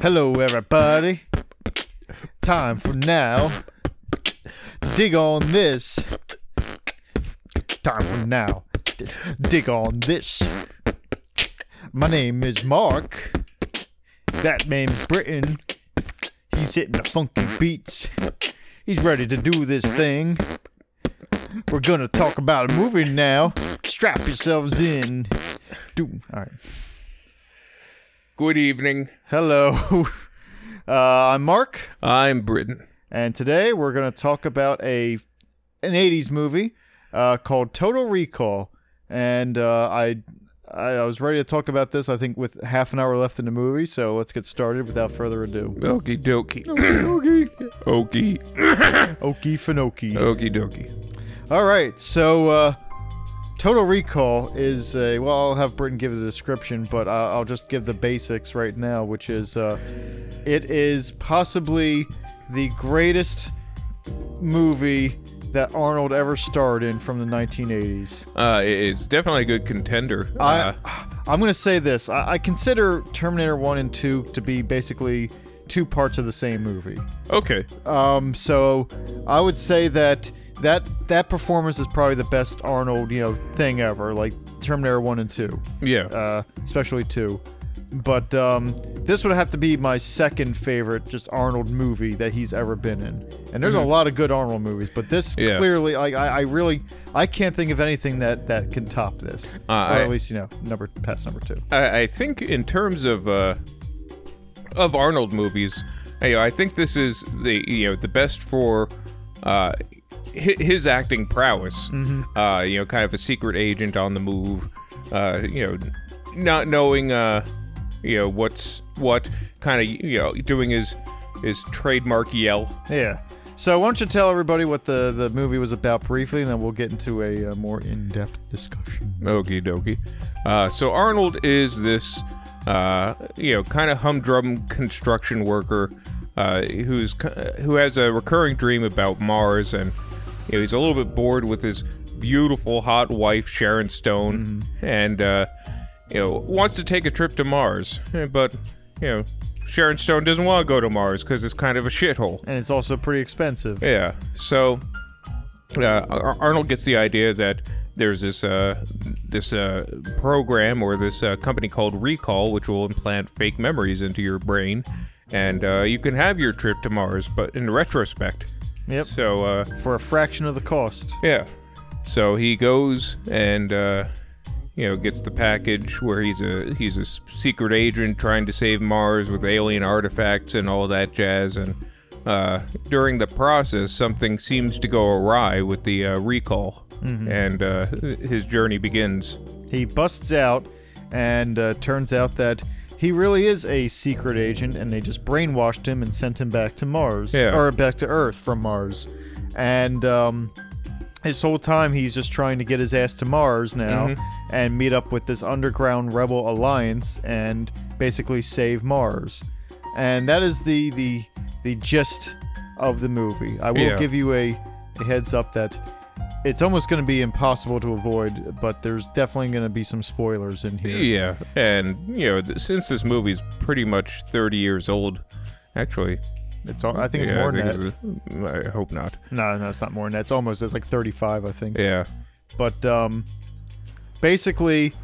Hello, everybody. Time for now. Dig on this. Time for now. Dig on this. My name is Mark. That name's Britain. He's hitting the funky beats. He's ready to do this thing. We're gonna talk about a movie now. Strap yourselves in. Do all right. Good evening. Hello. Uh, I'm Mark, I'm Britain. and today we're going to talk about a an 80s movie uh, called Total Recall. And uh, I, I I was ready to talk about this. I think with half an hour left in the movie, so let's get started without further ado. Okie dokie. Okie Okie. Okie Finoki. Okie dokie. All right, so uh, Total Recall is a well. I'll have Britton give the description, but I'll just give the basics right now, which is uh, it is possibly the greatest movie that Arnold ever starred in from the 1980s. Uh, it's definitely a good contender. I Uh, I'm gonna say this. I, I consider Terminator One and Two to be basically two parts of the same movie. okay. Um, so I would say that that that performance is probably the best Arnold, you know, thing ever. Like Terminator One and Two, Yeah. uh, especially Two. But um, this would have to be my second favorite, just Arnold movie that he's ever been in. And there's a lot of good Arnold movies, but this Yeah. clearly, I, I, I really, I can't think of anything that that can top this. Uh, or I- at least you know, number past number two. I, I think in terms of uh, of Arnold movies, you know, I think this is the you know the best for uh, his acting prowess. Uh, you know, kind of a secret agent on the move. Uh, you know, not knowing uh, you know what's what, kind of you know doing his his trademark yell. Yeah. So why don't you tell everybody what the, the movie was about briefly, and then we'll get into a, uh more in-depth discussion. Okie dokie. Uh, so Arnold is this, uh, you know, kind of humdrum construction worker uh, who's who has a recurring dream about Mars, and you know, he's a little bit bored with his beautiful hot wife Sharon Stone, and uh, you know wants to take a trip to Mars, Eh, but you know Sharon Stone doesn't want to go to Mars because it's kind of a shithole. And it's also pretty expensive. Yeah. So uh, Arnold gets the idea that there's this uh, this uh, program or this uh, company called Recall, which will implant fake memories into your brain, and uh, you can have your trip to Mars, but in retrospect. Yep. So uh, For a fraction of the cost. yeah. So he goes and uh, you know gets the package where he's a he's a s- secret agent trying to save Mars with alien artifacts and all that jazz. And uh, during the process, something seems to go awry with the uh, recall, and uh, his journey begins. He busts out, and uh, turns out that he really is a secret agent, and they just brainwashed him and sent him back to Mars. Yeah. Or back to Earth from Mars. And um, his whole time, he's just trying to get his ass to Mars now and meet up with this underground rebel alliance and basically save Mars. And that is the the the gist of the movie. I will Yeah. give you a, a heads up that it's almost going to be impossible to avoid, but there's definitely going to be some spoilers in here. Yeah, and you know th- since this movie's pretty much 30 years old, actually. It's all, I think it's yeah, more I, than that. I hope not. No, no, it's not more than that. It's almost it's like 35, I think. Yeah. But um, basically,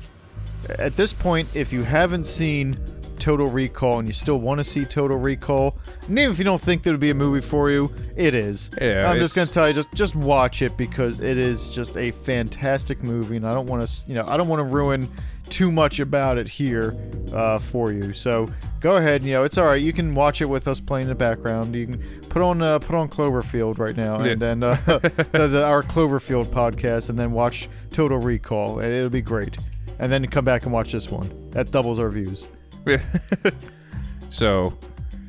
at this point, if you haven't seen Total Recall and you still want to see Total Recall, and even if you don't think there would be a movie for you, it is. Yeah, I'm just gonna tell you, just just watch it because it is just a fantastic movie, and I don't want to, you know, I don't want to ruin too much about it here uh, for you. So go ahead, you know, it's all right. You can watch it with us playing in the background. You can put on uh, put on Cloverfield right now, and then uh, the, the, our Cloverfield podcast, and then watch Total Recall, and it'll be great. And then come back and watch this one. That doubles our views. so,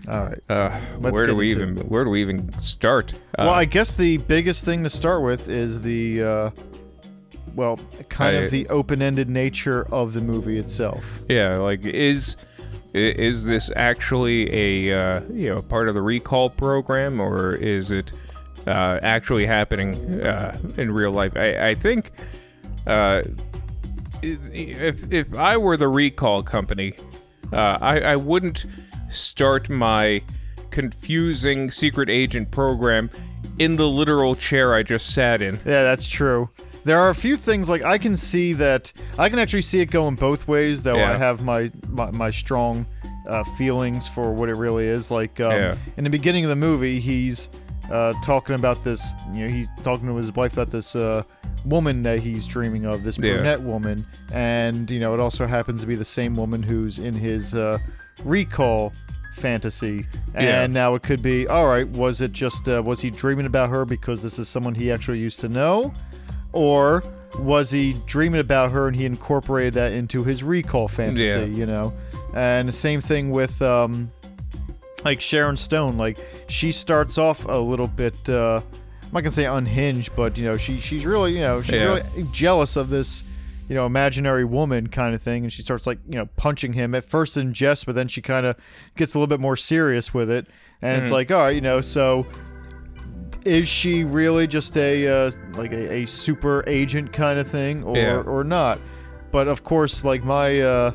All right. uh, where do we into even where do we even start? Uh, Well, I guess the biggest thing to start with is the, uh, well, kind I- of the open-ended nature of the movie itself. yeah, like is is this actually a uh, you know part of the recall program or is it uh, actually happening uh, in real life? I, I think uh, if if I were the recall company, uh, I I wouldn't start my confusing secret agent program in the literal chair I just sat in. Yeah, that's true. There are a few things like I can see that I can actually see it going both ways. Though I have my my, my strong uh, feelings for what it really is. Like um, Yeah. in the beginning of the movie, he's uh, talking about this. You know, he's talking to his wife about this uh, woman that he's dreaming of, this Yeah. brunette woman, and you know, it also happens to be the same woman who's in his uh, recall fantasy. And Yeah. now it could be, all right, was it just uh, was he dreaming about her because this is someone he actually used to know, or was he dreaming about her and he incorporated that into his recall fantasy? Yeah. You know, and the same thing with um, like Sharon Stone. Like she starts off a little bit. Uh, I'm not gonna say unhinged, but you know, she she's really you know she's Yeah. really jealous of this you know imaginary woman kind of thing, and she starts like you know punching him at first in jest, but then she kind of gets a little bit more serious with it, and it's Mhm. like all right, you know, so is she really just a uh, like a, a super agent kind of thing, or Yeah. or not? But of course, like my uh,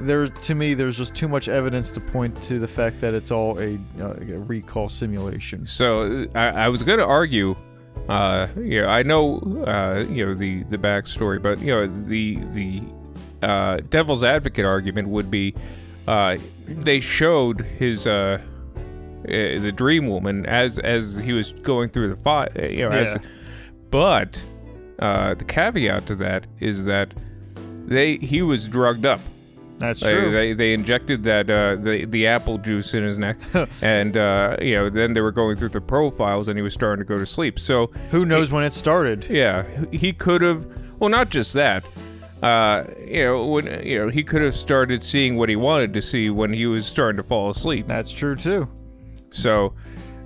there to me, there's just too much evidence to point to the fact that it's all a, uh, a recall simulation. So I, I was going to argue. Uh, you know, I know uh, you know the the backstory, but you know the the uh, devil's advocate argument would be uh, they showed his uh, uh, the dream woman as as he was going through the fight You know, Yeah. as, but uh, the caveat to that is that they he was drugged up. That's They, true. they, they injected that uh, the the apple juice in his neck, and uh, you know then they were going through the profiles, and he was starting to go to sleep. So Who knows when it started? yeah, he could have. Well, not just that. Uh, you know, when you know he could have started seeing what he wanted to see when he was starting to fall asleep. That's true too. So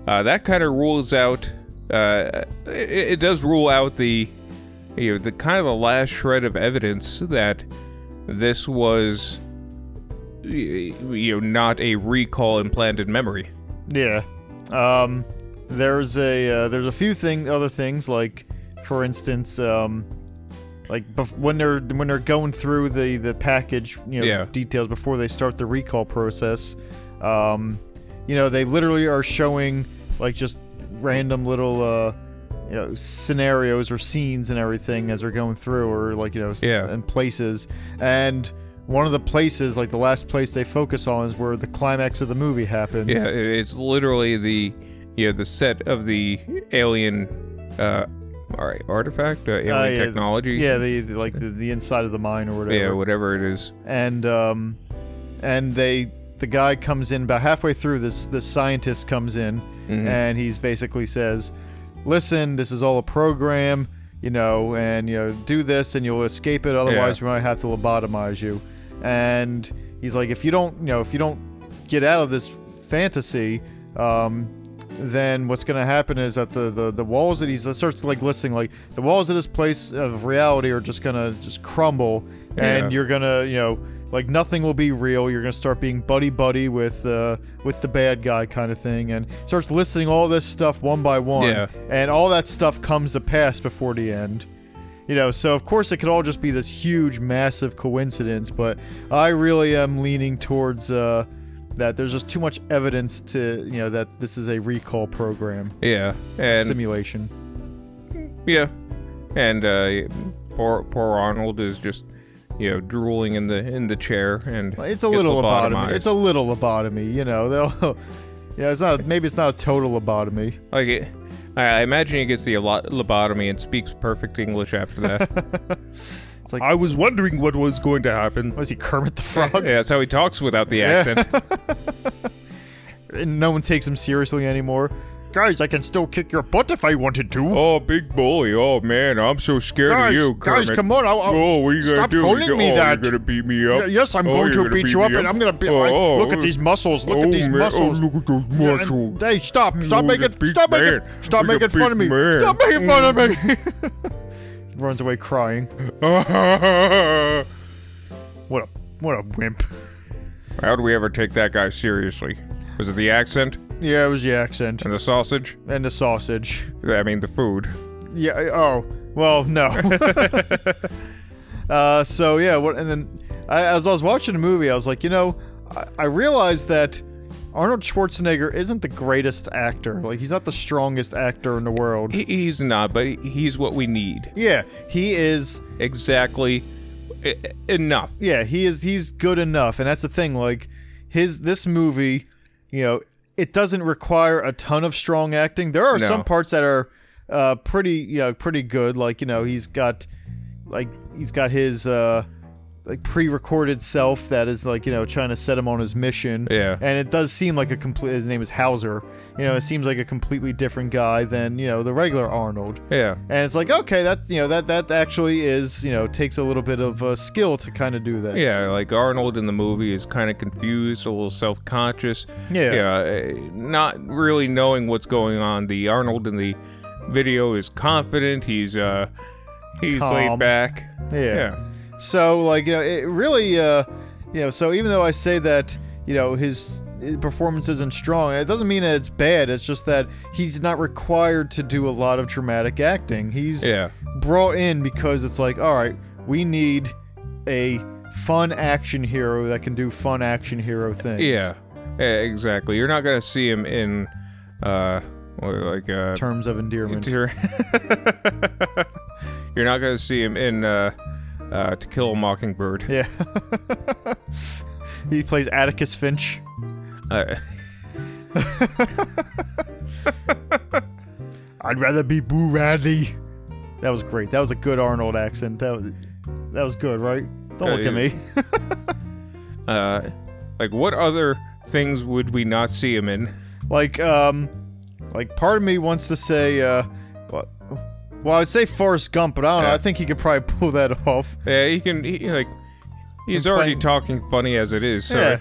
uh, that kind of rules out. Uh, it, it does rule out the, you know, the kind of the last shred of evidence that this was, you know, not a recall implanted memory. Yeah. Um, there's a uh, there's a few thing other things like, for instance, um, like bef- when they're when they're going through the the package, you know, Yeah. details before they start the recall process. Um, you know, they literally are showing like just random little uh, you know scenarios or scenes and everything as they're going through, or like you know, Yeah. and places and. One of the places, like the last place they focus on, is where the climax of the movie happens. Yeah, it's literally the, you know, the set of the alien, uh, all right, artifact, uh, alien Uh, yeah, technology. Yeah, the, the like the, the inside of the mine or whatever. yeah, whatever it is. and um, and they the guy comes in about halfway through. This this scientist comes in Mhm. and he's basically says, "Listen, this is all a program, you know, and you know, do this and you'll escape it. Otherwise, we might have to lobotomize you." And he's like, "If you don't, you know, if you don't get out of this fantasy." Um, then what's gonna happen is that the, the, the walls that he's starts like listing like the walls of this place of reality are just gonna just crumble. And you're gonna you know like nothing will be real. You're gonna start being buddy buddy with uh with the bad guy kind of thing. And starts listing all this stuff one by one. Yeah. and all that stuff comes to pass before the end you know so of course it could all just be this huge massive coincidence but i really am leaning towards uh that there's just too much evidence to you know that this is a recall program. Yeah, and simulation. Yeah, and uh, poor poor Arnold is just you know drooling in the in the chair, and it's a little lobotomy. It's a little lobotomy you know they'll yeah it's not maybe it's not a total lobotomy. Like it, I, I imagine he gets the lo- lobotomy and speaks perfect English after that. it's like I was wondering what was going to happen. was he kermit the frog Yeah, that's how he talks without the accent. and no one takes him seriously anymore guys i can still kick your butt if i wanted to oh, big bully! Oh man, I'm so scared guys, of you, guys Kermit. come on I'll, I'll, Oh, what are you gonna stop do? calling you, me oh, that You're gonna beat me up? Y- yes i'm Oh, going to beat beat you up and i'm gonna be Oh, oh, look at oh. these muscles look oh, at these man, oh, muscles Oh, look at those Yeah, and- Hey, stop! Oh, stop Oh, making! Stop making! Stop making fun of me! Stop making fun of me! Runs away crying. What a what a wimp. How do we ever take that guy seriously? Was it the accent Yeah, it was the accent and the sausage? and the sausage. I mean, the food. Yeah. I- Oh, well, no. uh, so yeah, what? And then I, as I was watching the movie, I was like, you know, I, I realized that Arnold Schwarzenegger isn't the greatest actor. Like he's not the strongest actor in the world. He- He's not, but he- he's what we need. Yeah, he is. Exactly e- enough. Yeah, he is. He's good enough, and that's the thing. Like his this movie, you know, it doesn't require a ton of strong acting. There are No. some parts that are uh, pretty, you know, pretty good. Like you know, he's got like he's got his uh, like pre-recorded self that is like you know trying to set him on his mission. Yeah. and it does seem like a complete. His name is Hauser. You know, it seems like a completely different guy than you know the regular Arnold. Yeah. And it's like, okay, that's you know that that actually is you know takes a little bit of uh, skill to kind of do that. Yeah, like Arnold in the movie is kind of confused, a little self-conscious. Yeah. Yeah, eh, not really knowing what's going on. The Arnold in the video is confident. He's uh, he's Calm. laid back. Yeah. Yeah. So like you know it really uh you know so even though I say that you know his, performance isn't strong, it doesn't mean that it's bad. It's just that he's not required to do a lot of dramatic acting. He's Yeah. brought in because it's like, all right, we need a fun action hero that can do fun action hero things. Yeah. Eh, exactly. You're not gonna see him in uh, like uh, Terms of endearment. You're You're not gonna see him in uh, uh, To Kill a Mockingbird. Yeah. he plays Atticus Finch. Uh, I'd rather be Boo Radley. That was great. That was a good Arnold accent. That was that was good, right? Don't Uh, look at me. uh, like what other things would we not see him in? like um like part of me wants to say uh well, I'd say Forrest Gump, but I don't know. Yeah. I think he could probably pull that off. Yeah, he can. He, like he's already playing- talking funny as it is. So Yeah.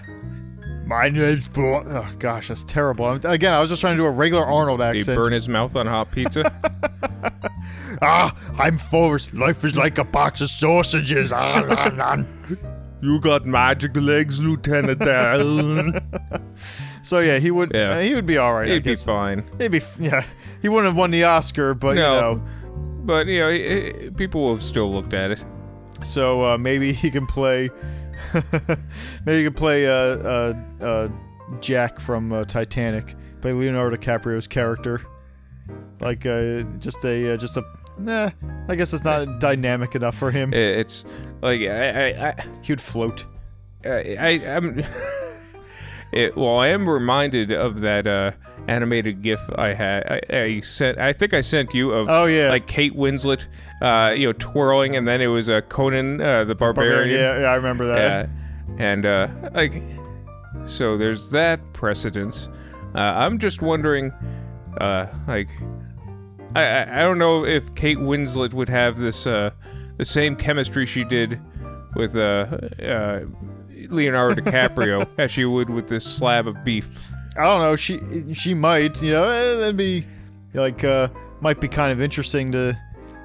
My name's Bo- Oh gosh, that's terrible. I'm- Again, I was just trying to do a regular Arnold accent. he accent. burn his mouth on hot pizza. Ah, I'm Forrest. Life is like a box of sausages. Ah, ah, ah. you got magic legs, Lieutenant. So yeah, he would. Yeah. he would be all right. I He'd be guess. fine. He'd be. f- Yeah, he wouldn't have won the Oscar, but you know. But you know, he- he- people will have still looked at it. So uh, maybe he can play. maybe he can play uh, uh, uh, Jack from uh, Titanic. Play Leonardo DiCaprio's character. Like uh, just a uh, just a. Nah, I guess it's not dynamic enough for him. It's like I, I, I He would float. I, I I'm. It, well, I am reminded of that uh, animated GIF I had. I, I sent. I think I sent you of Oh yeah. like Kate Winslet, uh, you know, twirling, and then it was uh, Conan uh, the Barbarian. Yeah, yeah, I remember that. Yeah. And uh, like, so there's that precedence. Uh, I'm just wondering, uh, like, I, I I don't know if Kate Winslet would have this uh, the same chemistry she did with uh, uh, Leonardo DiCaprio as she would with this slab of beef. I don't know. She she might. You know, eh, that'd be like uh might be kind of interesting to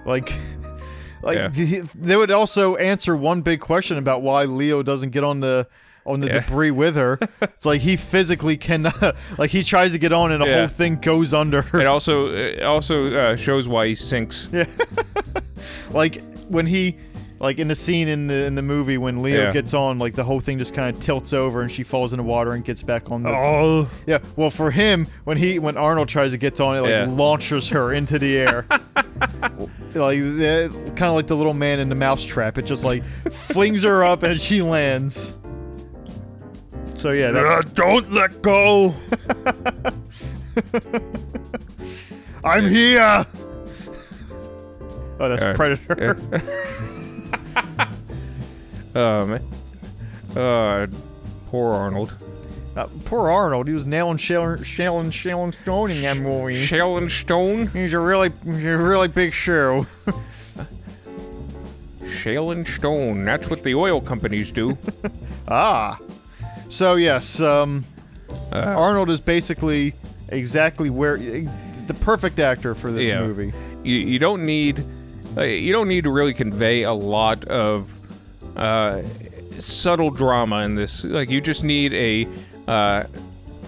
like like Yeah. th- they would also answer one big question about why Leo doesn't get on the on the Yeah. debris with her. It's like he physically cannot. Like he tries to get on and the Yeah. whole thing goes under. It also it also uh, shows why he sinks. Yeah. like when he like in the scene in the in the movie when Leo Yeah. gets on, like the whole thing just kind of tilts over and she falls into water and gets back on the. Oh, Yeah, well, for him, when he when Arnold tries to get on it, like Yeah. launches her into the air, like kind of like the little man in the mousetrap. It just like flings her up and she lands. So yeah, that, don't let go. I'm here. Oh, that's Uh, Predator. Oh man. Uh, poor Arnold. Uh, poor Arnold. He was nailing Sharon, Sharon, Sharon Stone in that movie. Shell and Stone. He's a really, he's a really big show. Shale and Stone. That's what the oil companies do. Ah. So yes, um, Uh, Arnold is basically exactly where the perfect actor for this Yeah. movie. you, you don't need you don't need to really convey a lot of uh, subtle drama in this. Like you just need a uh,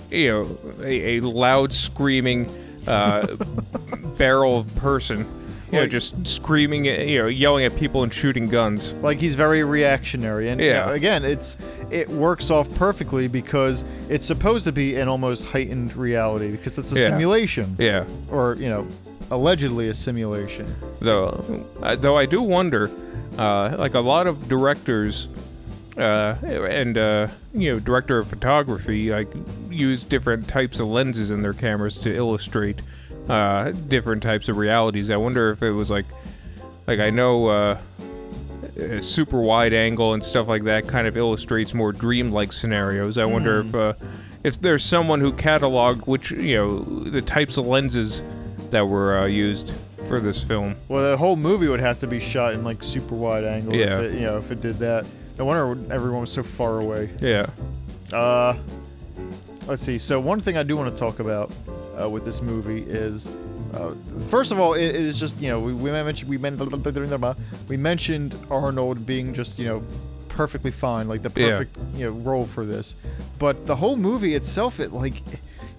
you know a, a loud screaming uh, barrel of person you know, Like- just screaming, at, you know, yelling at people and shooting guns. like he's very reactionary and you Yeah. know, again it's it works off perfectly because it's supposed to be an almost heightened reality because it's a Yeah. simulation Yeah. or you know allegedly a simulation Though, uh, though I do wonder, uh, like a lot of directors, uh, and uh, you know, director of photography, like use different types of lenses in their cameras to illustrate uh, different types of realities. I wonder if it was like, like I know. Uh, a super wide angle and stuff like that kind of illustrates more dreamlike scenarios. I wonder if uh, if there's someone who cataloged which you know the types of lenses that were uh, used for this film. well the whole movie would have to be shot in like super wide angle Yeah. if it, you know if it did that no wonder everyone was so far away Yeah. Uh, let's see. So one thing I do want to talk about uh, with this movie is, uh, first of all, it, it is just you know we, we mentioned we mentioned we mentioned Arnold being just you know perfectly fine, like the Yeah. perfect you know role for this, but the whole movie itself, it like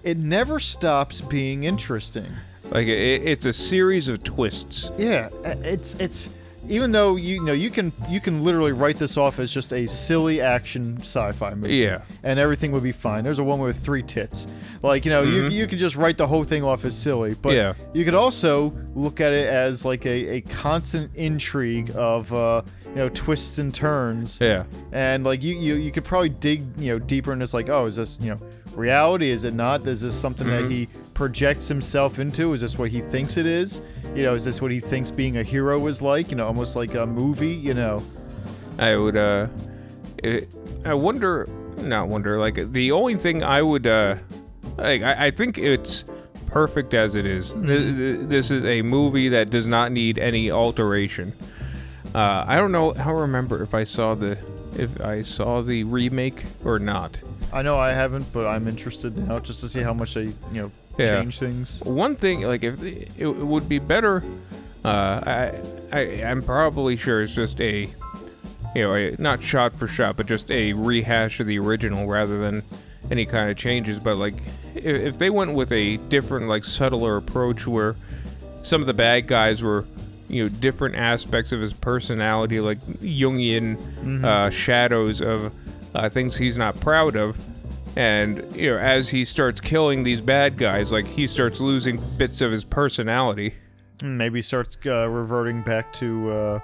it never stops being interesting. Like it, it's a series of twists. Yeah, it's it's even though you, you know you can you can literally write this off as just a silly action sci-fi movie. Yeah. and everything would be fine. There's a woman with three tits. Like you know, you you could just write the whole thing off as silly, but Mm-hmm. Yeah. you could also look at it as like a, a constant intrigue of uh, you know twists and turns. Yeah. And like you, you you could probably dig you know deeper and this. Like, oh, is this you know reality? Is it not? Is this something Mm-hmm. that he projects himself into? Is this what he thinks it is? You know, is this what he thinks being a hero is like? You know, almost like a movie. You know. I would uh it, I wonder not wonder like the only thing I would uh like I, I think it's perfect as it is. This, this is a movie that does not need any alteration. Uh, I don't know. I don't remember if I saw the if I saw the remake or not. I know I haven't, but I'm interested now just to see how much they you know Yeah. change things. One thing, like if the, it, it would be better, uh, I, I I'm probably sure it's just a, you know, a, not shot for shot, but just a rehash of the original rather than any kind of changes. But like, if, if they went with a different, like subtler approach where some of the bad guys were, you know, different aspects of his personality, like Jungian uh, shadows of uh, things he's not proud of. And you know, as he starts killing these bad guys, like he starts losing bits of his personality. Hmm, Maybe starts uh, reverting back to, uh,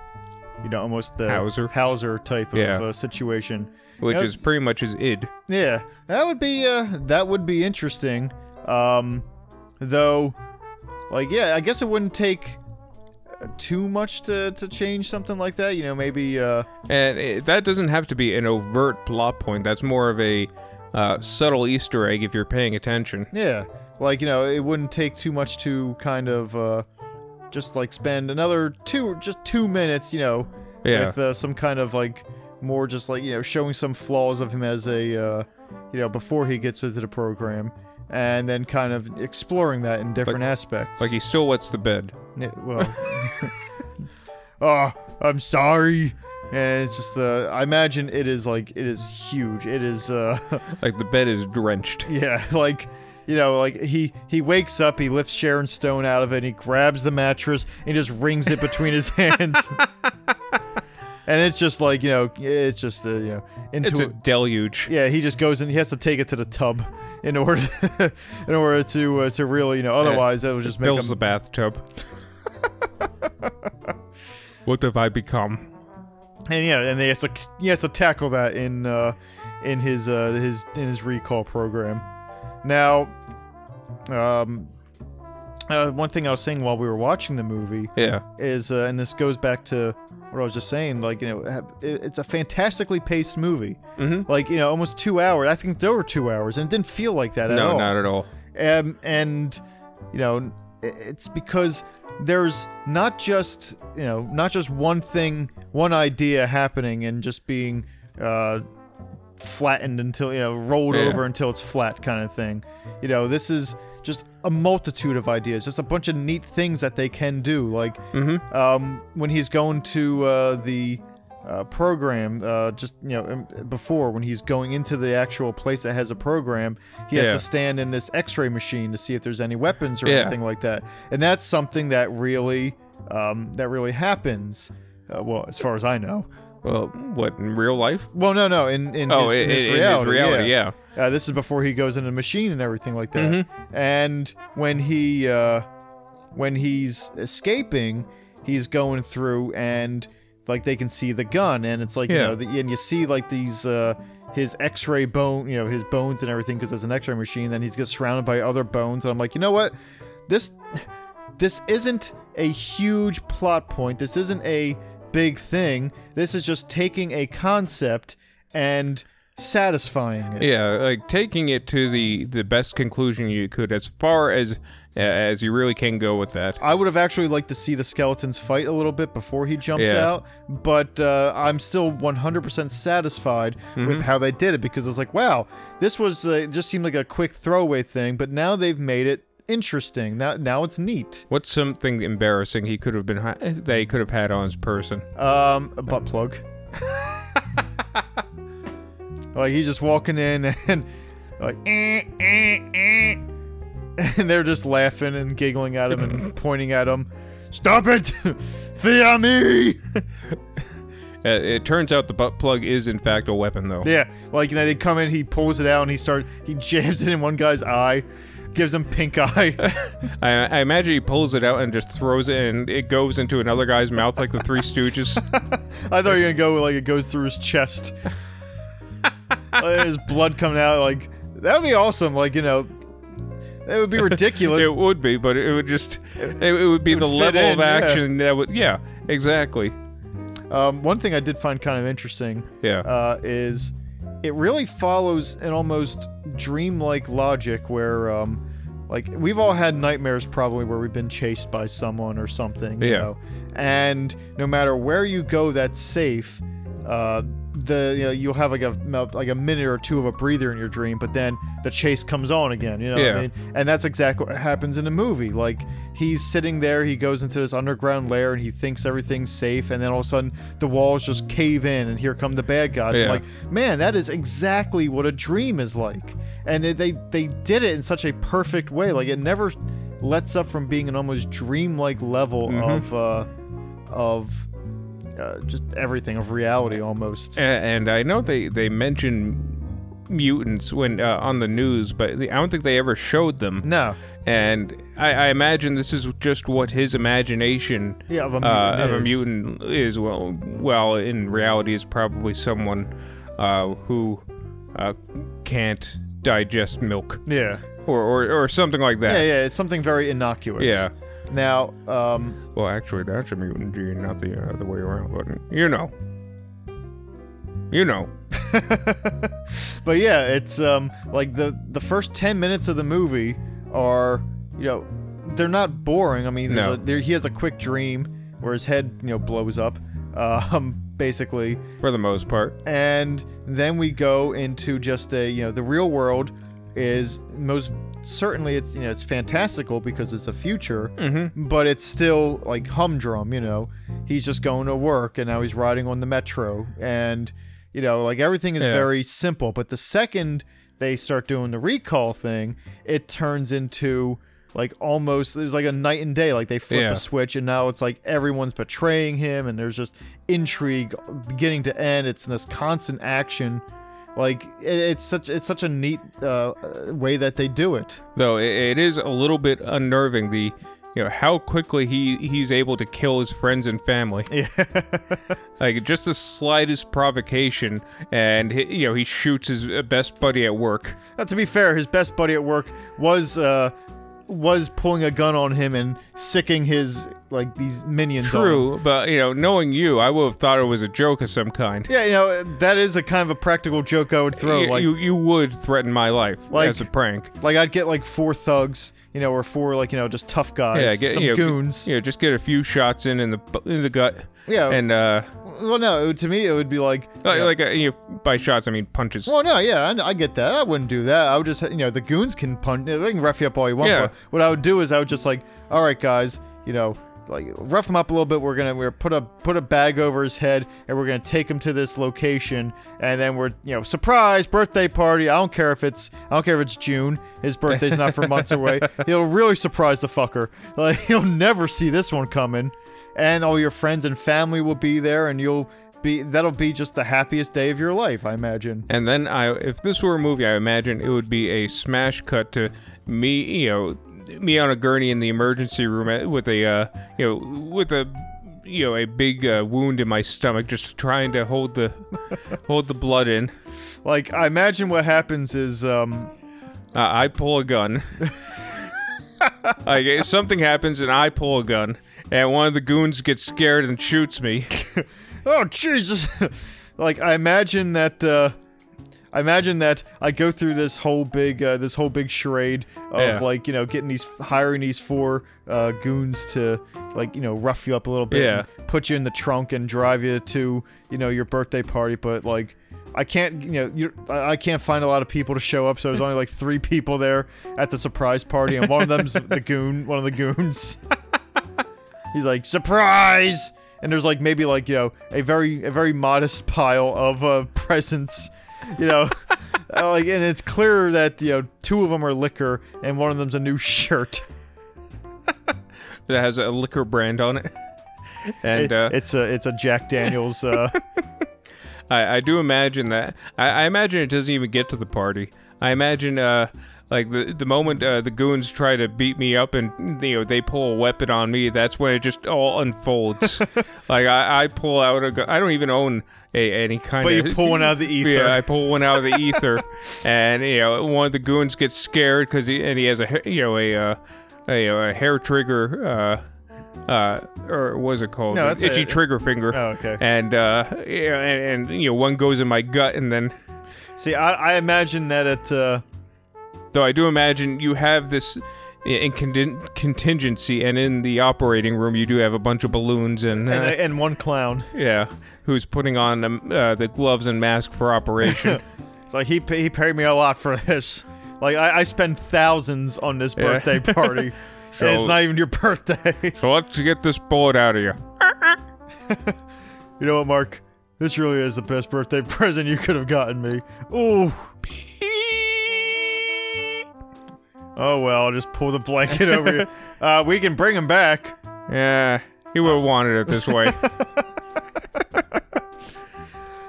you know, almost the Hauser. Hauser type of Yeah. uh, situation. which is pretty much his id. Yeah, that would be uh, that would be interesting. Um, though, like, yeah, I guess it wouldn't take uh, too much to to change something like that. You know, maybe uh, And it, that doesn't have to be an overt plot point. That's more of a uh, subtle Easter egg if you're paying attention. yeah, like you know, it wouldn't take too much to kind of uh, just like spend another two just two minutes. You know, Yeah. with uh, some kind of like more just like you know showing some flaws of him as a uh, you know before he gets into the program and then kind of exploring that in different aspects Like he still wets the bed. Yeah, well oh i'm sorry and it's just uh, i imagine it is like it is huge it is uh Like the bed is drenched. yeah like you know like he he wakes up he lifts sharon stone out of it and he grabs the mattress and just wrings it between his hands and it's just like you know it's just uh, you know into It's a deluge. yeah he just goes and he has to take it to the tub in order in order to uh, to really you know otherwise that would just make Fills him the bathtub. what have I become? And yeah and he has to he has to tackle that in uh in his uh his in his recall program now um uh, one thing I was saying while we were watching the movie Yeah. is, uh, and this goes back to what I was just saying, like you know, it's a fantastically paced movie. Mhm. Like you know, almost two hours. I think there were two hours, and it didn't feel like that at No, all. not at all. Um, and you know, it's because there's not just you know not just one thing, one idea happening and just being uh, flattened until you know rolled Yeah. over until it's flat kind of thing. You know, this is just a multitude of ideas, just a bunch of neat things that they can do. Like Mm-hmm. um, when he's going to uh, the uh, program, uh, just you know, um, before when he's going into the actual place that has a program, he has Yeah. to stand in this X-ray machine to see if there's any weapons or Yeah. anything like that. And that's something that really um, that really happens. Uh, well, as far as I know. Well, what in real life? Well, no, no, in in Oh, his, in, in his in reality, his reality, yeah. Uh, this is before he goes into the machine and everything like that. Mm-hmm. And when he uh, when he's escaping, he's going through and like they can see the gun, and it's like you know, the, and you see like these uh, his X-ray bone, you know, his bones and everything because it's an X-ray machine. Then he's just surrounded by other bones, and I'm like, you know what, this this isn't a huge plot point. This isn't a big thing. This is just taking a concept and satisfying it. Yeah, like taking it to the the best conclusion you could, as far as as you really can go with that. I would have actually liked to see the skeletons fight a little bit before he jumps Yeah. out, but uh, I'm still 100% satisfied Mm-hmm. with how they did it because it's like, wow, this was uh, just seemed like a quick throwaway thing, but now they've made it interesting. Now, now it's neat. What's something embarrassing he could have been ha- that he could have had on his person? Um, a butt plug. like he's just walking in and like, eh, eh, eh. and they're just laughing and giggling at him and pointing at him. Stop it, fear me. Uh, it turns out the butt plug is in fact a weapon, though. Yeah, like you know, they come in, he pulls it out, and he start he jams it in one guy's eye, gives him pink eye. I, I imagine he pulls it out and just throws it, and it goes into another guy's mouth like the Three Stooges. I thought you were gonna go like it goes through his chest, his blood coming out. Like that would be awesome. Like you know, that would be ridiculous. it would be, but it would just it, it would be the would fit level in, of yeah. action that would yeah exactly um, one thing I did find kind of interesting yeah uh, is it really follows an almost dreamlike logic where um, like we've all had nightmares probably where we've been chased by someone or something you Yeah. know and no matter where you go that's safe uh, the you know, you'll have like a like a minute or two of a breather in your dream but then the chase comes on again you know what Yeah. I mean? And that's exactly what happens in the movie. Like he's sitting there he goes into this underground lair and he thinks everything's safe and then all of a sudden the walls just cave in and here come the bad guys. I'm like man that is exactly what a dream is like. And it, they they did it in such a perfect way. Like it never lets up from being an almost dreamlike level Mhm. of uh of uh, just everything of reality almost A- and I know they they mention mutants when uh, on the news, but I don't think they ever showed them. no And I, I imagine this is just what his imagination yeah of a mutant, uh, of a is. mutant is. Well, well, in reality, is probably someone uh, who uh, can't digest milk yeah or, or or something like that. yeah yeah it's something very innocuous Yeah. Now um Well, actually, that's a mutant gene, not the uh, other way around. But you know, you know. but yeah, it's um like the the first ten minutes of the movie are you know they're not boring. I mean, there's No. a, there, he has a quick dream where his head you know blows up, um basically, For the most part. and then we go into just a you know the real world is most certainly it's you know it's fantastical because it's a future Mm-hmm. but it's still like humdrum you know he's just going to work and now he's riding on the metro and you know like everything is Yeah. very simple but the second they start doing the recall thing it turns into like almost there's like a night and day like they flip Yeah. a switch and now it's like everyone's betraying him and there's just intrigue beginning to end it's this constant action like it's such it's such a neat uh, uh, way that they do it Though it, is a little bit unnerving. The you know how quickly he he's able to kill his friends and family. yeah Like just the slightest provocation, and he, you know he shoots his uh, best buddy at work. Now, to be fair, his best buddy at work was uh was pulling a gun on him and sicking his like these minions. on. True, but you know, knowing you, I would have thought it was a joke of some kind. Yeah, you know that is a kind of a practical joke I would throw. Y- like, you you would threaten my life Like- as a prank. like I'd get like four thugs, you know, or four like you know just tough guys, Yeah, get some you know, goons. You know, just get a few shots in in the in the gut, Yeah. and uh, well, no, it would- to me it would be like. like, yeah. like uh, you know, by shots I mean punches. Well, no, yeah, I, I get that. I wouldn't do that. I would just, you know, the goons can punch. They can rough you up all you want. Yeah. But what I would do is I would just like, all right, guys, you know, like rough him up a little bit. We're gonna we're put a put a bag over his head, and we're gonna take him to this location, and then we're you know surprise birthday party. I don't care if it's I don't care if it's June. His birthday's not for months away. He'll really surprise the fucker. Like he'll never see this one coming, and all your friends and family will be there, and you'll be that'll be just the happiest day of your life, I imagine. And then I, if this were a movie, I imagine it would be a smash cut to me, you know, me on a gurney in the emergency room with a, uh, you know, with a, you know, a big uh, wound in my stomach, just trying to hold the, hold the blood in. Like I imagine what happens is um Uh, I pull a gun. like something happens and I pull a gun, and one of the goons gets scared and shoots me. oh Jesus like I imagine that uh I imagine that I go through this whole big uh, this whole big charade of Yeah. like you know getting these hiring these four uh, goons to like you know rough you up a little bit Yeah. and put you in the trunk and drive you to you know your birthday party but like I can't you know you, I I can't find a lot of people to show up so there's only like three people there at the surprise party and one of them's the goon one of the goons He's like, surprise! And there's like maybe like, you know, a very a very modest pile of uh presents, you know. uh, like and it's clear that, you know, two of them are liquor and one of them's a new shirt. that has a liquor brand on it. And It- uh, it's a it's a Jack Daniels uh I, I do imagine that. I, I imagine it doesn't even get to the party. I imagine, uh, like the the moment uh, the goons try to beat me up and you know they pull a weapon on me, that's when it just all unfolds. like I, I pull out a gun. I don't even own a any kind But of. you pull one out of the ether. Yeah, I pull one out of the ether, and you know one of the goons gets scared because he and he has a you know a uh, a, a hair trigger. Uh, uh, or what is it called? No, that's itchy a- trigger finger Oh, okay. and uh yeah, and, and you know one goes in my gut and then See, I, I imagine that it uh though i do imagine you have this in contin- contingency and in the operating room you do have a bunch of balloons and, uh, and, and one clown. yeah who's putting on um, uh, the gloves and mask for operation It's like he he paid me a lot for this. Like I, I spend thousands on this Yeah. birthday party. So- and it's not even your birthday. so let's get this bullet out of you You know what, Mark? This really is the best birthday present you could have gotten me. Ooh. Oh well, I'll just pull the blanket over you. Uh, we can bring him back. yeah he would have wanted it this way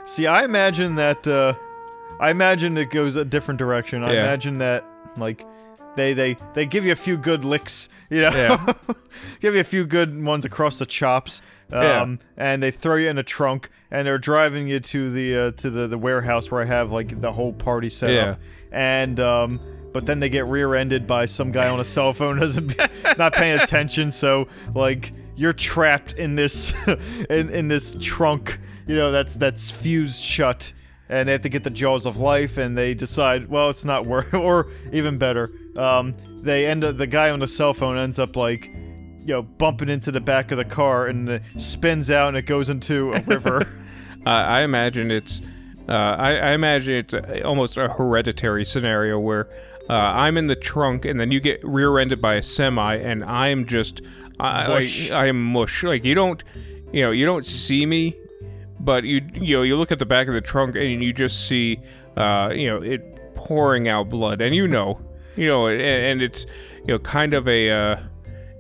See, I imagine that. Uh, I imagine it goes a different direction. I Yeah. imagine that, like, they they they give you a few good licks, you know, Yeah. give you a few good ones across the chops. Um, Yeah. and they throw you in a trunk, and they're driving you to the uh, to the, the warehouse where I have like the whole party set Yeah. up, and um, but then they get rear-ended by some guy on a cell phone doesn't not paying attention, so like you're trapped in this in in this trunk, you know that's that's fused shut, and they have to get the jaws of life, and they decide well it's not worth, or even better, um, they end up the guy on the cell phone ends up like you know, bumping into the back of the car and it spins out and it goes into a river. uh, i imagine it's uh, I, I imagine it's almost a hereditary scenario where uh, I'm in the trunk and then you get rear-ended by a semi and I'm just I, like, I am mush. Like you don't, you know, you don't see me, but you you know you look at the back of the trunk and you just see uh, you know it pouring out blood and you know you know and, and it's you know kind of a uh,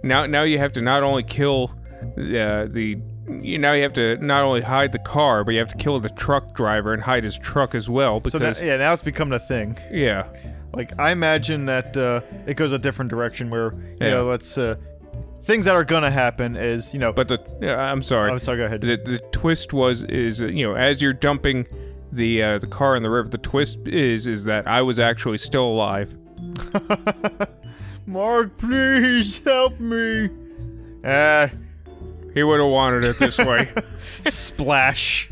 now now you have to not only kill uh, the you now you have to not only hide the car but you have to kill the truck driver and hide his truck as well so because now, yeah, now it's becoming a thing. yeah Like I imagine that uh, it goes a different direction where you Yeah. know let's uh, things that are gonna happen is you know. but the yeah, I'm sorry I'm sorry. Go ahead. the, the twist was is uh, you know as you're dumping the uh, the car in the river the twist is is that I was actually still alive Mark, please help me. Ah, he would have wanted it this way splash.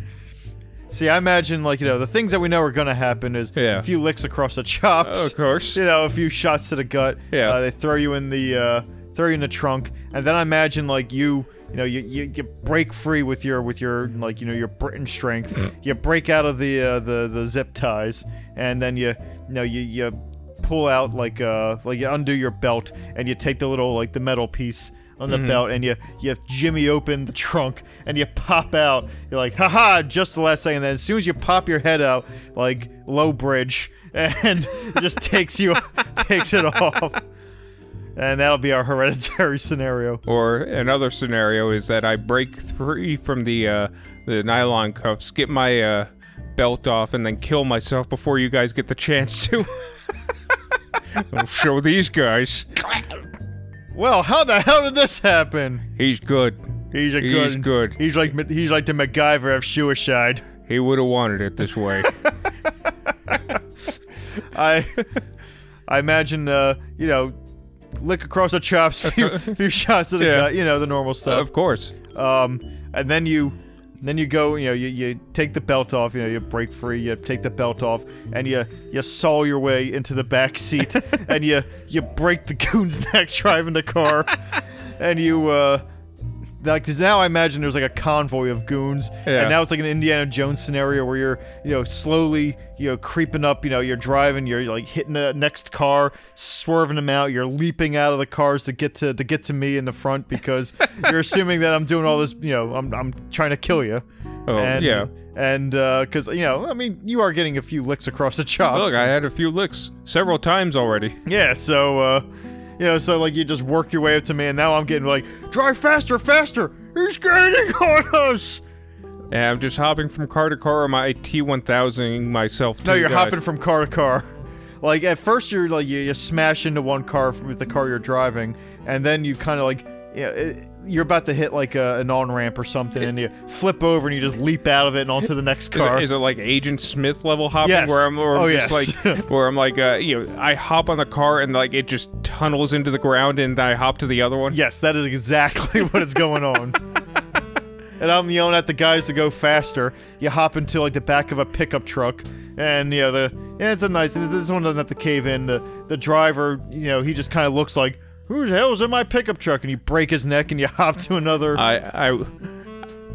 See, I imagine like you know the things that we know are gonna happen is Yeah. a few licks across the chops. of course you know, a few shots to the gut. Yeah. Uh, they throw you in the uh, throw you in the trunk, and then I imagine like you, you know, you, you, you break free with your with your like you know your Britain strength. you break out of the uh, the the zip ties, and then you you know you you pull out like uh like you undo your belt, and you take the little like the metal piece on the belt, and you you Jimmy open the trunk, and you pop out. You're like, haha, just the last second. Then as soon as you pop your head out, like low bridge, and just takes you takes it off. And that'll be our hereditary scenario. Or another scenario is that I break free from the uh, the nylon cuffs, get my uh, belt off, and then kill myself before you guys get the chance to. I'll show these guys. Well, how the hell did this happen? He's good. He's a He's good. good. He's like he's like the MacGyver of suicide. He would have wanted it this way. I I imagine uh, you know, lick across the chops, few, few shots to the Yeah. gut, you know, the normal stuff. of course. Um, and then you then you go, you know, you, you take the belt off, you know, you break free, you take the belt off, and you you saw your way into the back seat, and you you break the goon's neck driving the car, and you uh. Like, cause now I imagine there's like a convoy of goons, Yeah. and now it's like an Indiana Jones scenario where you're, you know, slowly, you know, creeping up. You know, you're driving, you're like hitting the next car, swerving them out. You're leaping out of the cars to get to to get to me in the front because you're assuming that I'm doing all this. You know, I'm I'm trying to kill you. Oh, and, yeah. And because you know, I mean, you are getting a few licks across the chops. Look, I had a few licks several times already. Yeah, so uh you know, so like you just work your way up to me and now I'm getting like, drive faster, faster! He's gaining on us! Yeah, I'm just hopping from car to car on my T1000 myself. No, you're hopping from car to car. Like at first you're like you, you smash into one car with the car you're driving, and then you kind of like you know, it, you're about to hit like a, an on ramp or something, and you flip over and you just leap out of it and onto the next car. is it like Agent Smith level hopping Yes. where I'm, where I'm Oh, just yes. like where I'm like uh, you know I hop on the car and like it just tunnels into the ground and then I hop to the other one. Yes, that is exactly what is going on. and I'm yelling at the guys to go faster. You hop into like the back of a pickup truck, and you know the yeah, it's a nice. This one doesn't have to cave in. The the driver, you know, he just kind of looks like, who the hell is in my pickup truck? And you break his neck, and you hop to another. I I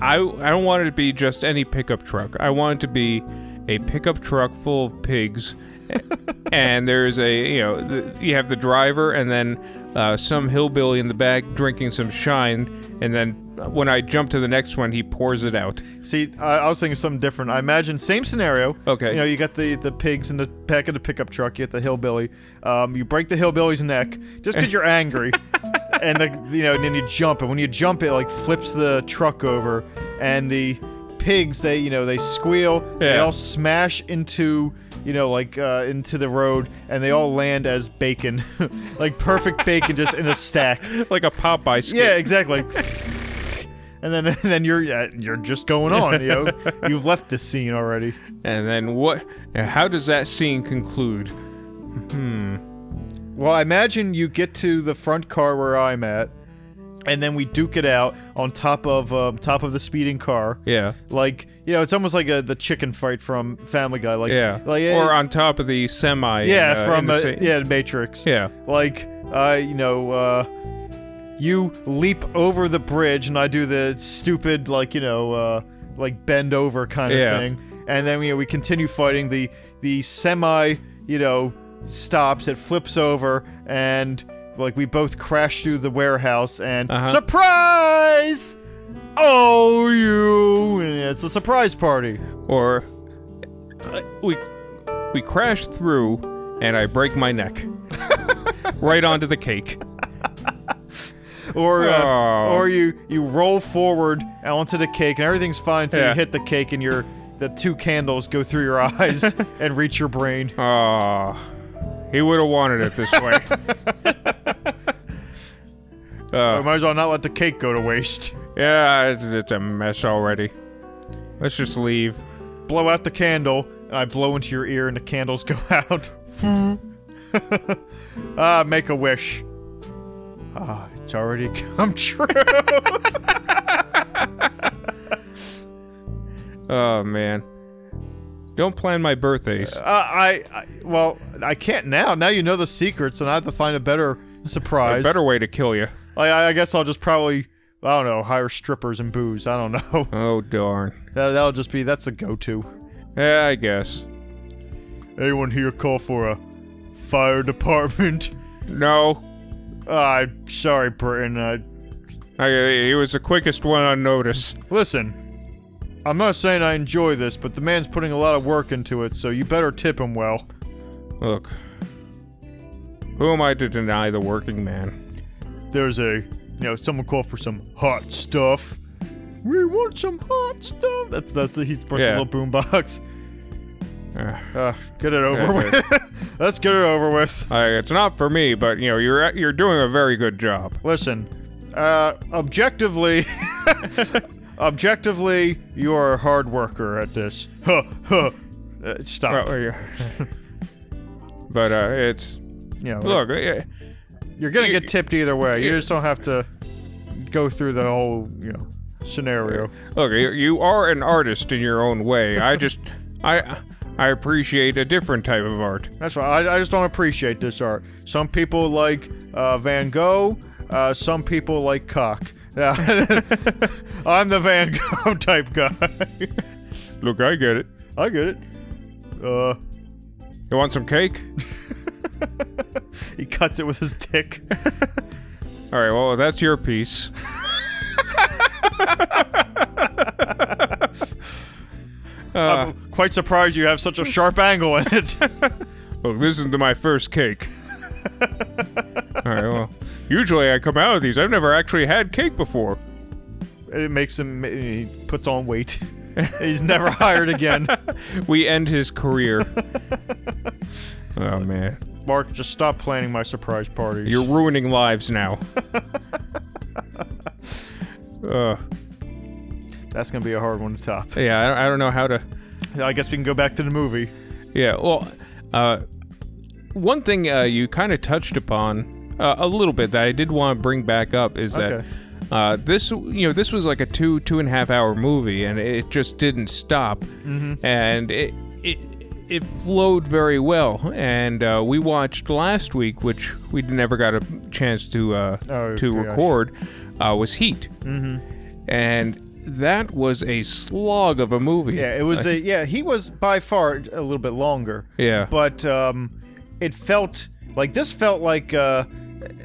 I I don't want it to be just any pickup truck. I want it to be a pickup truck full of pigs. and there's a you know you have the driver and then uh, some hillbilly in the back drinking some shine and then when I jump to the next one he pours it out. See, I, I was thinking something different. I imagine same scenario. Okay. You know, you got the the pigs in the back of the pickup truck. You get the hillbilly. Um, you break the hillbilly's neck just because you're angry, and the you know, and then you jump, and when you jump, it like flips the truck over, and the pigs they you know they squeal. They all smash into you know like uh, into the road, and they all land as bacon, like perfect bacon, just in a stack. Like a Popeye skit. Yeah, exactly. And then, and then you're yeah, you're just going on. You know, you've left this scene already. And then what? How does that scene conclude? Hmm. Well, I imagine you get to the front car where I'm at, and then we duke it out on top of um, top of the speeding car. Yeah, Like you know, it's almost like a, the chicken fight from Family Guy. Like yeah. like or on top of the semi. yeah, uh, in from the uh, yeah, Matrix. yeah. Like uh, you know, uh, you leap over the bridge, and I do the stupid like you know, uh, like bend over kind of Yeah. thing, and then you know, we continue fighting. The the semi you know stops, it flips over, and like we both crash through the warehouse, and Uh-huh. surprise! Oh, you! And it's a surprise party. Or uh, we we crash through, and I break my neck. right onto the cake. or uh, Oh. or you you roll forward onto the cake and everything's fine until Yeah. you hit the cake and your the two candles go through your eyes and reach your brain. Oh, he would have wanted it this way. I uh, might as well not let the cake go to waste. yeah, it's, it's a mess already. Let's just leave. Blow out the candle, and I blow into your ear, and the candles go out. ah, make a wish. Ah, it's already come true. Oh man. Don't plan my birthdays. uh, I, I, well, I can't now. Now you know the secrets, and I have to find a better surprise. A better way to kill you. I, I guess I'll just probably, I don't know, hire strippers and booze. I don't know. Oh darn. that, that'll just be, that's a go-to. Yeah, I guess. Anyone here call for a fire department? No. Ah, sorry, Britton. I, I, he was the quickest one on notice. Listen, I'm not saying I enjoy this, but the man's putting a lot of work into it, so you better tip him well. Look, who am I to deny the working man? There's a, you know, someone called for some hot stuff. We want some hot stuff. That's that's he's brought Yeah. the little boombox. Uh, Uh, get it over with. Let's get it over with. I, it's not for me, but you know you're at- you're doing a very good job. Listen, uh, objectively, objectively, you are a hard worker at this. Huh, huh. Uh, stop. Well, yeah. but uh, it's yeah. look. You're gonna get tipped either way. You just don't have to go through the whole, you know, scenario. Look, you, you are an artist in your own way. I just, I, I appreciate a different type of art. That's right. I, I just don't appreciate this art. Some people like uh, Van Gogh. Uh, some people like cock. I'm the Van Gogh type guy. Look, I get it. I get it. Uh, You want some cake? he cuts it with his dick. All right. Well, that's your piece. uh, I'm quite surprised you have such a sharp angle in it. look, this isn't my first cake. All right. Well, usually I come out of these. I've never actually had cake before. it makes him. He puts on weight. He's never hired again. We end his career. oh man, Mark, just stop planning my surprise parties. you're ruining lives now. uh, That's gonna be a hard one to top. yeah, I don't, I don't know how to. I guess we can go back to the movie. Yeah, well, uh, one thing uh, you kind of touched upon uh, a little bit that I did want to bring back up is Okay. that uh, this, you know, this was like a two two and a half hour movie, and it just didn't stop, Mm-hmm. and it it it flowed very well. And uh, we watched last week, which we never got a chance to uh, Oh, to gosh. record, uh, was Heat, mm-hmm. and that was a slog of a movie. Yeah, it was a yeah. He was by far a little bit longer. Yeah. but um, it felt like this felt like uh,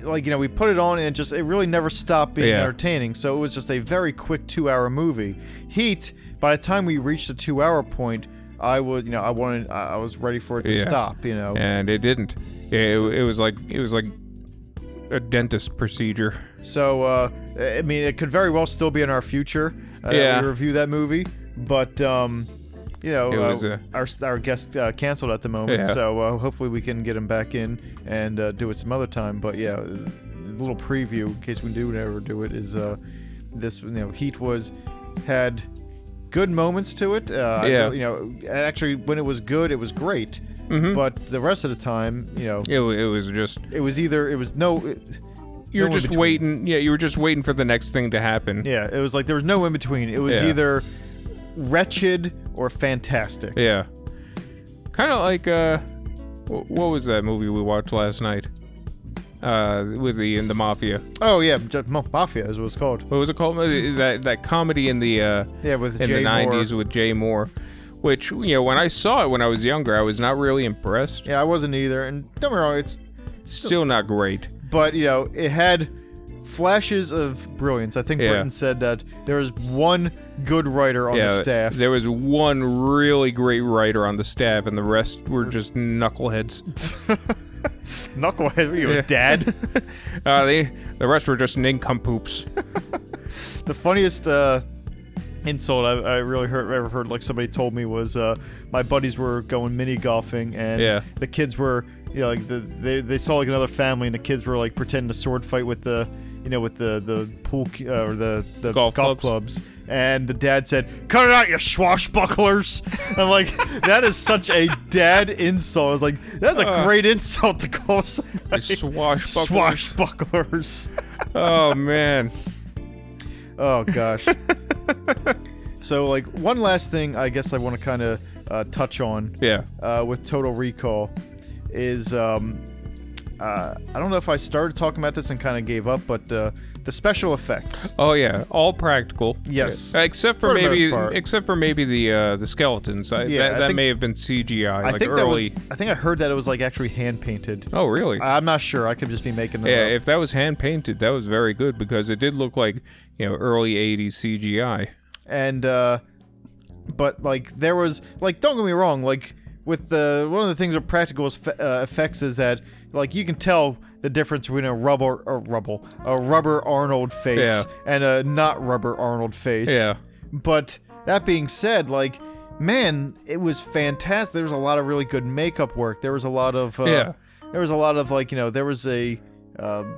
like you know we put it on and it just it really never stopped being Yeah. entertaining. So it was just a very quick two-hour movie. Heat. By the time we reached the two-hour point, I would you know I wanted I was ready for it to Yeah. stop. You know. and it didn't. It, it was like it was like a dentist procedure. So uh, I mean, it could very well still be in our future. Uh, Yeah. we review that movie, but um, you know, uh, was, uh, our our guest uh, canceled at the moment, Yeah. so uh, hopefully we can get him back in and uh, do it some other time. But yeah, a little preview in case we do ever do it is uh, this you know Heat was had good moments to it. Uh, Yeah. you know, actually when it was good, it was great. But the rest of the time, you know, It, it was just it was either it was no. It, you were no just waiting. Yeah, you were just waiting for the next thing to happen. Yeah, it was like there was no in between. It was Yeah. either wretched or fantastic. Yeah. Kind of like uh, what was that movie we watched last night? Uh, with the in the mafia. Oh yeah, J- Ma- Mafia is what it's called. What was it called? Uh, That that comedy in the uh Yeah, with in Jay the '90s with Jay Mohr, which you know when I saw it when I was younger, I was not really impressed. Yeah, I wasn't either. And don't get me wrong, it's Still not great. but you know it had flashes of brilliance. I think Yeah. Britton said that there was one good writer on the staff. there was one really great writer on the staff, and the rest were just knuckleheads. Knucklehead, were you Yeah. a dad? Uh, they the rest were just nincompoops. the funniest uh, insult I, I really heard ever heard like somebody told me was uh, my buddies were going mini golfing and Yeah. the kids were you know like the, they they saw like another family and the kids were like pretending to sword fight with the you know with the the pool c- uh, or the the Golf clubs. clubs. And the dad said, "Cut it out, you swashbucklers!" I'm like, that is such a dad insult. I was like, that's a Uh. great insult to call somebody Swashbucklers. swashbucklers. oh man. Oh gosh. so like one last thing I guess I want to kind of uh, touch on Yeah. uh, with Total Recall is um, uh, I don't know if I started talking about this and kind of gave up, but uh, the special effects. Oh yeah, all practical. Yes. Uh, except for, For maybe, except for maybe the uh, the skeletons. I, Yeah, that I that think- may have been CGI, I like think early. that was. I think I heard that it was like actually hand painted. Oh really? I'm not sure. I could just be making it yeah, up. if that was hand painted, that was very good because it did look like you know early '80s CGI. and uh but like there was like don't get me wrong like with the one of the things with practical uh, effects is that like you can tell the difference between a rubber or rubble a rubber Arnold face Yeah. and a not rubber Arnold face. Yeah. But that being said, like man, it was fantastic. There was a lot of really good makeup work. There was a lot of uh, Yeah. There was a lot of like you know there was a um,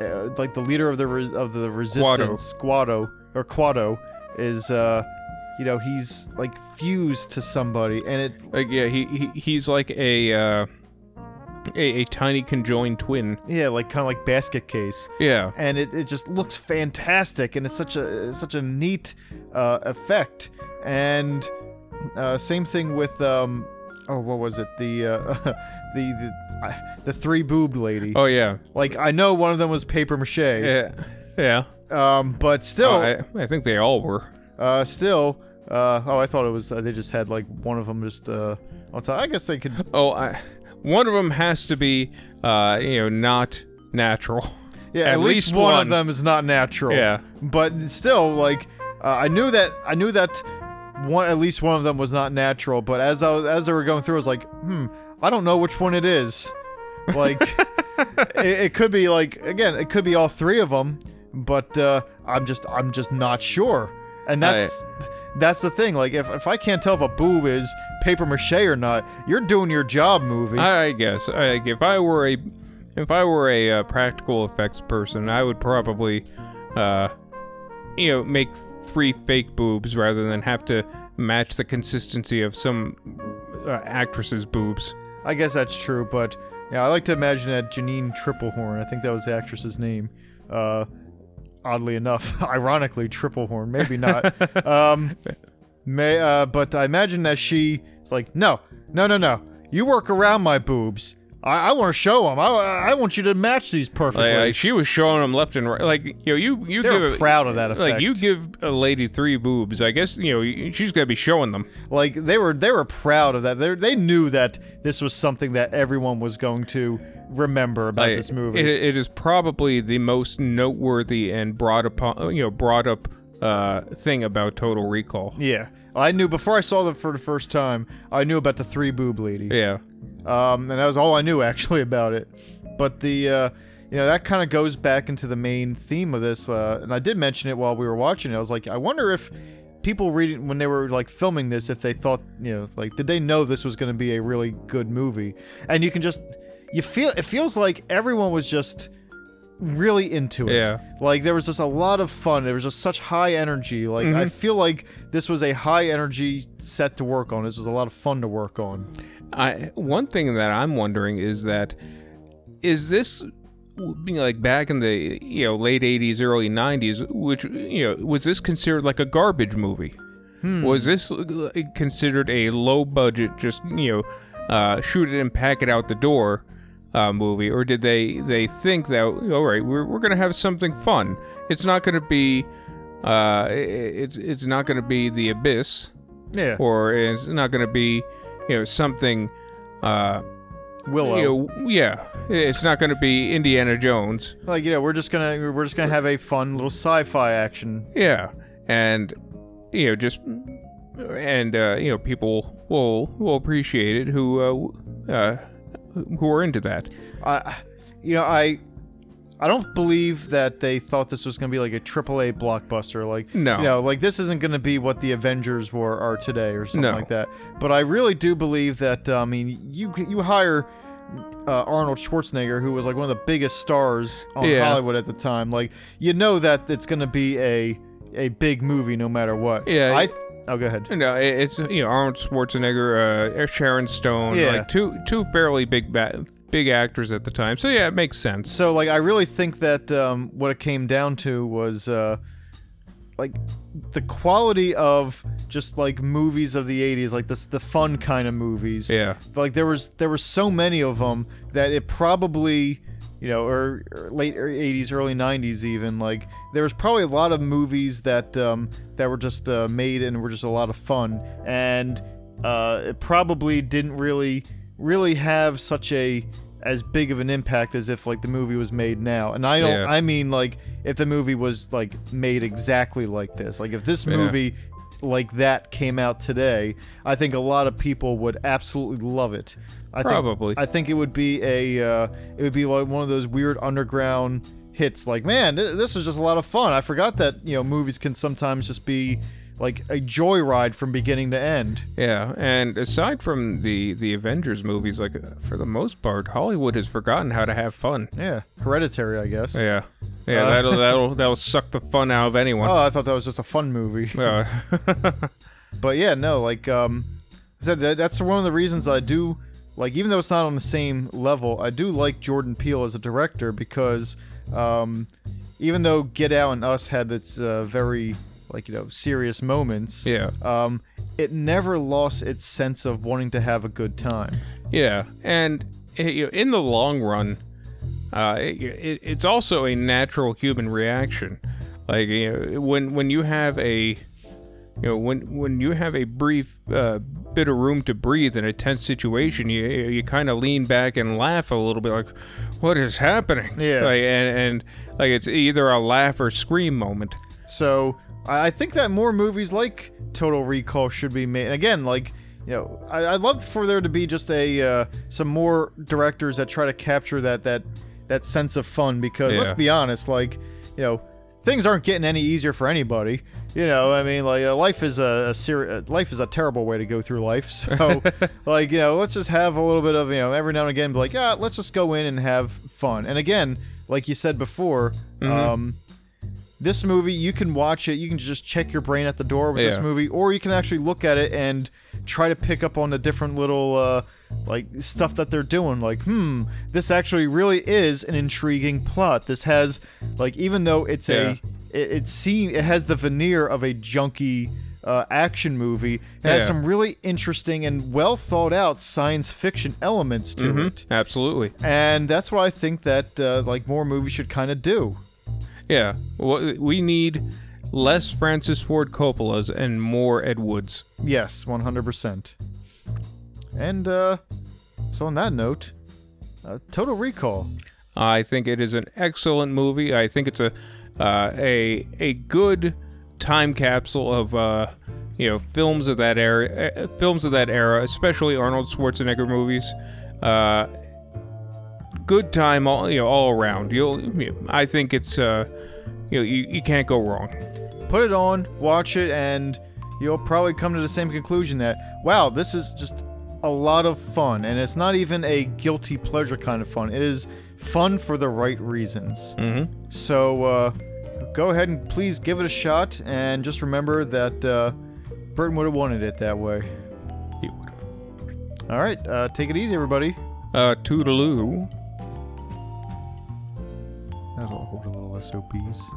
uh, like the leader of the re- of the resistance Squado or Kuato is uh you know he's like fused to somebody and it Like yeah, he, he he's like a uh, a, a tiny conjoined twin. yeah like kind of like basket case Yeah. and it, it just looks fantastic and it's such a such a neat uh, effect and uh, same thing with um oh what was it the uh, the the uh, the three boobed lady Oh yeah. like I know one of them was paper mache Yeah. Yeah. um but still I, I think they all were. uh still uh oh I thought it was uh, they just had like one of them just uh on top I guess they could Oh, I, one of them has to be uh you know not natural. Yeah, At at, least, least one, one. of them is not natural. Yeah. but still, like uh, I knew that I knew that one at least one of them was not natural. But as I was, as they were going through, I was like, hmm, I don't know which one it is. Like, it, it could be like again, it could be all three of them, but uh, I'm just I'm just not sure. And that's that's the thing. Like, if if I can't tell if a boob is paper mache or not, you're doing your job, movie. I, guess I, if I were a if I were a uh, practical effects person, I would probably uh you know make three fake boobs rather than have to match the consistency of some uh, actress's boobs. I guess that's true, but yeah, I like to imagine that Janine Triplehorn. I think that was the actress's name. Uh, oddly enough, ironically, triple horn. Maybe not. um, may, uh, but I imagine that she is like, no, no, no, no. You work around my boobs. I, I want to show them. I, I want you to match these perfectly. Like, like, she was showing them left and right. Like you know, you you they give a- proud of that effect. like you give a lady three boobs. I guess you know she's gonna be showing them. like they were they were proud of that. They they knew that this was something that everyone was going to remember about Like, this movie. It, it is probably the most noteworthy and brought upon you know brought up uh thing about Total Recall. Yeah, I knew before I saw them for the first time. I knew about the three boob lady. Yeah. Um, and that was all I knew actually about it. But the, uh, you know, that kind of goes back into the main theme of this. Uh, and I did mention it while we were watching it. I was like, I wonder if people reading when they were like filming this, if they thought, you know, like, did they know this was going to be a really good movie? And you can just, you feel, it feels like everyone was just really into it. Yeah. Like there was just a lot of fun. There was just such high energy. Like I feel like this was a high energy set to work on. This was a lot of fun to work on. I one thing that I'm wondering is that is this being like back in the you know late 80s early 90s which you know was this considered like a garbage movie? Was this uh, considered a low budget just you know uh, shoot it and pack it out the door uh, movie? Or did they they think that all right we're, we're gonna have something fun. It's not gonna be uh, it's it's not gonna be the abyss. Yeah. or it's not going to be, you know, something. Uh, Willow. you know, yeah, it's not going to be Indiana Jones. like you know we're just gonna we're just gonna have a fun little sci-fi action Yeah, and you know, just and uh, you know, people will will appreciate it who uh, uh, who are into that. i you know i i don't believe that they thought this was gonna be like a triple a blockbuster like No. you know like this isn't gonna be what the avengers were are today or something No. like that but i really do believe that uh, i mean you you hire uh, Arnold Schwarzenegger, who was like one of the biggest stars on Yeah. Hollywood at the time, like you know that it's gonna be a a big movie no matter what. Yeah, I. Oh, go ahead. No, it's you know Arnold Schwarzenegger, uh, Sharon Stone, Yeah. like two two fairly big ba- big actors at the time. So yeah, it makes sense. So like I really think that um, what it came down to was uh, like the quality of just like movies of the 80s like this the fun kind of movies Yeah. like there was there were so many of them that it probably you know or, or late 80s early 90s even like there was probably a lot of movies that um, that were just uh, made and were just a lot of fun and uh, it probably didn't really really have such a as big of an impact as if like the movie was made now and i don't Yeah. i mean like if the movie was like made exactly like this like if this Yeah. movie like that came out today i think a lot of people would absolutely love it I Probably. think, I think it would be a uh, it would be like one of those weird underground hits like man th- this was just a lot of fun i forgot that you know movies can sometimes just be like a joyride from beginning to end. Yeah, and aside from the the Avengers movies, like uh, for the most part, Hollywood has forgotten how to have fun. yeah hereditary i guess. Yeah, yeah, Uh, that'll that'll that'll suck the fun out of anyone. oh i thought that was just a fun movie. Uh, But yeah, no, like um, I said that, that's one of the reasons I do like, even though it's not on the same level, I do like Jordan Peele as a director because um, even though Get Out and Us had its uh, very like you know serious moments, yeah, um, it never lost its sense of wanting to have a good time. yeah, and you know, in the long run, uh, it, it, it's also a natural human reaction. Like you know, when when you have a you know when when you have a brief uh, bit of room to breathe in a tense situation you you kind of lean back and laugh a little bit like what is happening Yeah. like, and and like it's either a laugh or scream moment So I I think that more movies like Total Recall should be made. And again, like you know, I, I'd love for there to be just a uh, some more directors that try to capture that that that sense of fun. Because let's be honest, like you know, things aren't getting any easier for anybody. You know, I mean, like uh, life is a, a seri- uh, life is a terrible way to go through life. So, like you know, let's just have a little bit of you know every now and again, be like, yeah, let's just go in and have fun. And again, like you said before, um, this movie you can watch it. You can just check your brain at the door with this movie or you can actually look at it and try to pick up on the different little uh, like stuff that they're doing. Like hmm this actually really is an intriguing plot. This has like even though it's Yeah. a it, it seem it has the veneer of a junky uh, action movie it has Yeah. some really interesting and well thought out science fiction elements to it. Absolutely. And that's what i think that uh, like more movies should kind of do yeah we need less francis ford coppolas and more ed woods Yes, 100%. And, uh, so on that note, uh, Total Recall. I think it is an excellent movie. I think it's a uh, a a good time capsule of uh, you know films of that era, uh, films of that era, especially Arnold Schwarzenegger movies. Uh, good time, all you know, all around. You'll, you I think it's uh, you know, you, you can't go wrong. Put it on, watch it, and you'll probably come to the same conclusion that, wow, this is just a lot of fun. And it's not even a guilty pleasure kind of fun, it is fun for the right reasons. Mm-hmm. So, uh, go ahead and please give it a shot, and just remember that, uh, Burton would have wanted it that way. You would. All right, uh, take it easy, everybody. Uh, toodaloo. That'll hold a little SOPs.